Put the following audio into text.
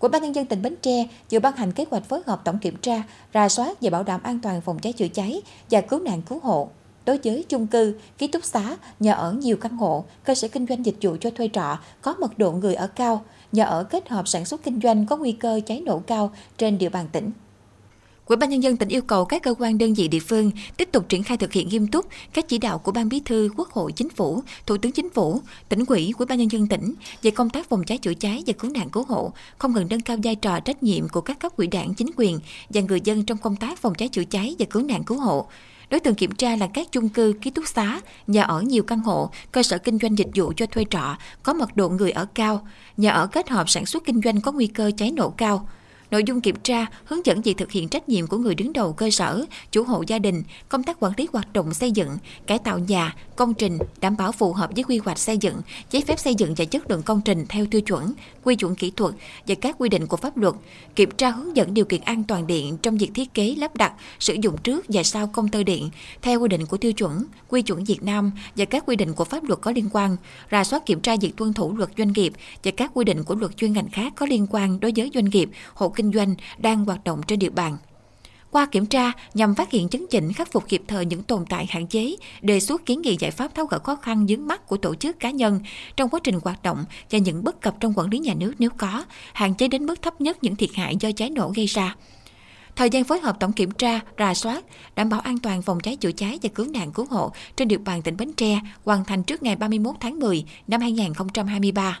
Ủy ban nhân dân tỉnh Bến Tre vừa ban hành kế hoạch phối hợp tổng kiểm tra, rà soát về bảo đảm an toàn phòng cháy chữa cháy và cứu nạn cứu hộ đối với chung cư, ký túc xá, nhà ở nhiều căn hộ, cơ sở kinh doanh dịch vụ cho thuê trọ có mật độ người ở cao, nhà ở kết hợp sản xuất kinh doanh có nguy cơ cháy nổ cao trên địa bàn tỉnh. Ủy ban nhân dân tỉnh yêu cầu các cơ quan đơn vị địa phương tiếp tục triển khai thực hiện nghiêm túc các chỉ đạo của Ban Bí thư, Quốc hội, Chính phủ, Thủ tướng Chính phủ, tỉnh ủy, Ủy ban nhân dân tỉnh về công tác phòng cháy chữa cháy và cứu nạn cứu hộ, không ngừng nâng cao vai trò trách nhiệm của các cấp ủy đảng, chính quyền và người dân trong công tác phòng cháy chữa cháy và cứu nạn cứu hộ. Đối tượng kiểm tra là các chung cư, ký túc xá, nhà ở nhiều căn hộ, cơ sở kinh doanh dịch vụ cho thuê trọ, có mật độ người ở cao, nhà ở kết hợp sản xuất kinh doanh có nguy cơ cháy nổ cao, Nội dung kiểm tra hướng dẫn việc thực hiện trách nhiệm của người đứng đầu cơ sở, chủ hộ gia đình, công tác quản lý hoạt động xây dựng, cải tạo nhà, công trình đảm bảo phù hợp với quy hoạch xây dựng, giấy phép xây dựng và chất lượng công trình theo tiêu chuẩn, quy chuẩn kỹ thuật và các quy định của pháp luật, kiểm tra hướng dẫn điều kiện an toàn điện trong việc thiết kế, lắp đặt, sử dụng trước và sau công tơ điện theo quy định của tiêu chuẩn, quy chuẩn Việt Nam và các quy định của pháp luật có liên quan, rà soát kiểm tra việc tuân thủ luật doanh nghiệp và các quy định của luật chuyên ngành khác có liên quan đối với doanh nghiệp, hộ kinh kinh doanh đang hoạt động trên địa bàn. Qua kiểm tra nhằm phát hiện chấn chỉnh khắc phục kịp thời những tồn tại hạn chế, đề xuất kiến nghị giải pháp tháo gỡ khó khăn vướng mắt của tổ chức cá nhân trong quá trình hoạt động và những bất cập trong quản lý nhà nước nếu có, hạn chế đến mức thấp nhất những thiệt hại do cháy nổ gây ra. Thời gian phối hợp tổng kiểm tra, rà soát, đảm bảo an toàn phòng cháy chữa cháy và cứu nạn cứu hộ trên địa bàn tỉnh Bến Tre hoàn thành trước ngày 31 tháng 10 năm 2023.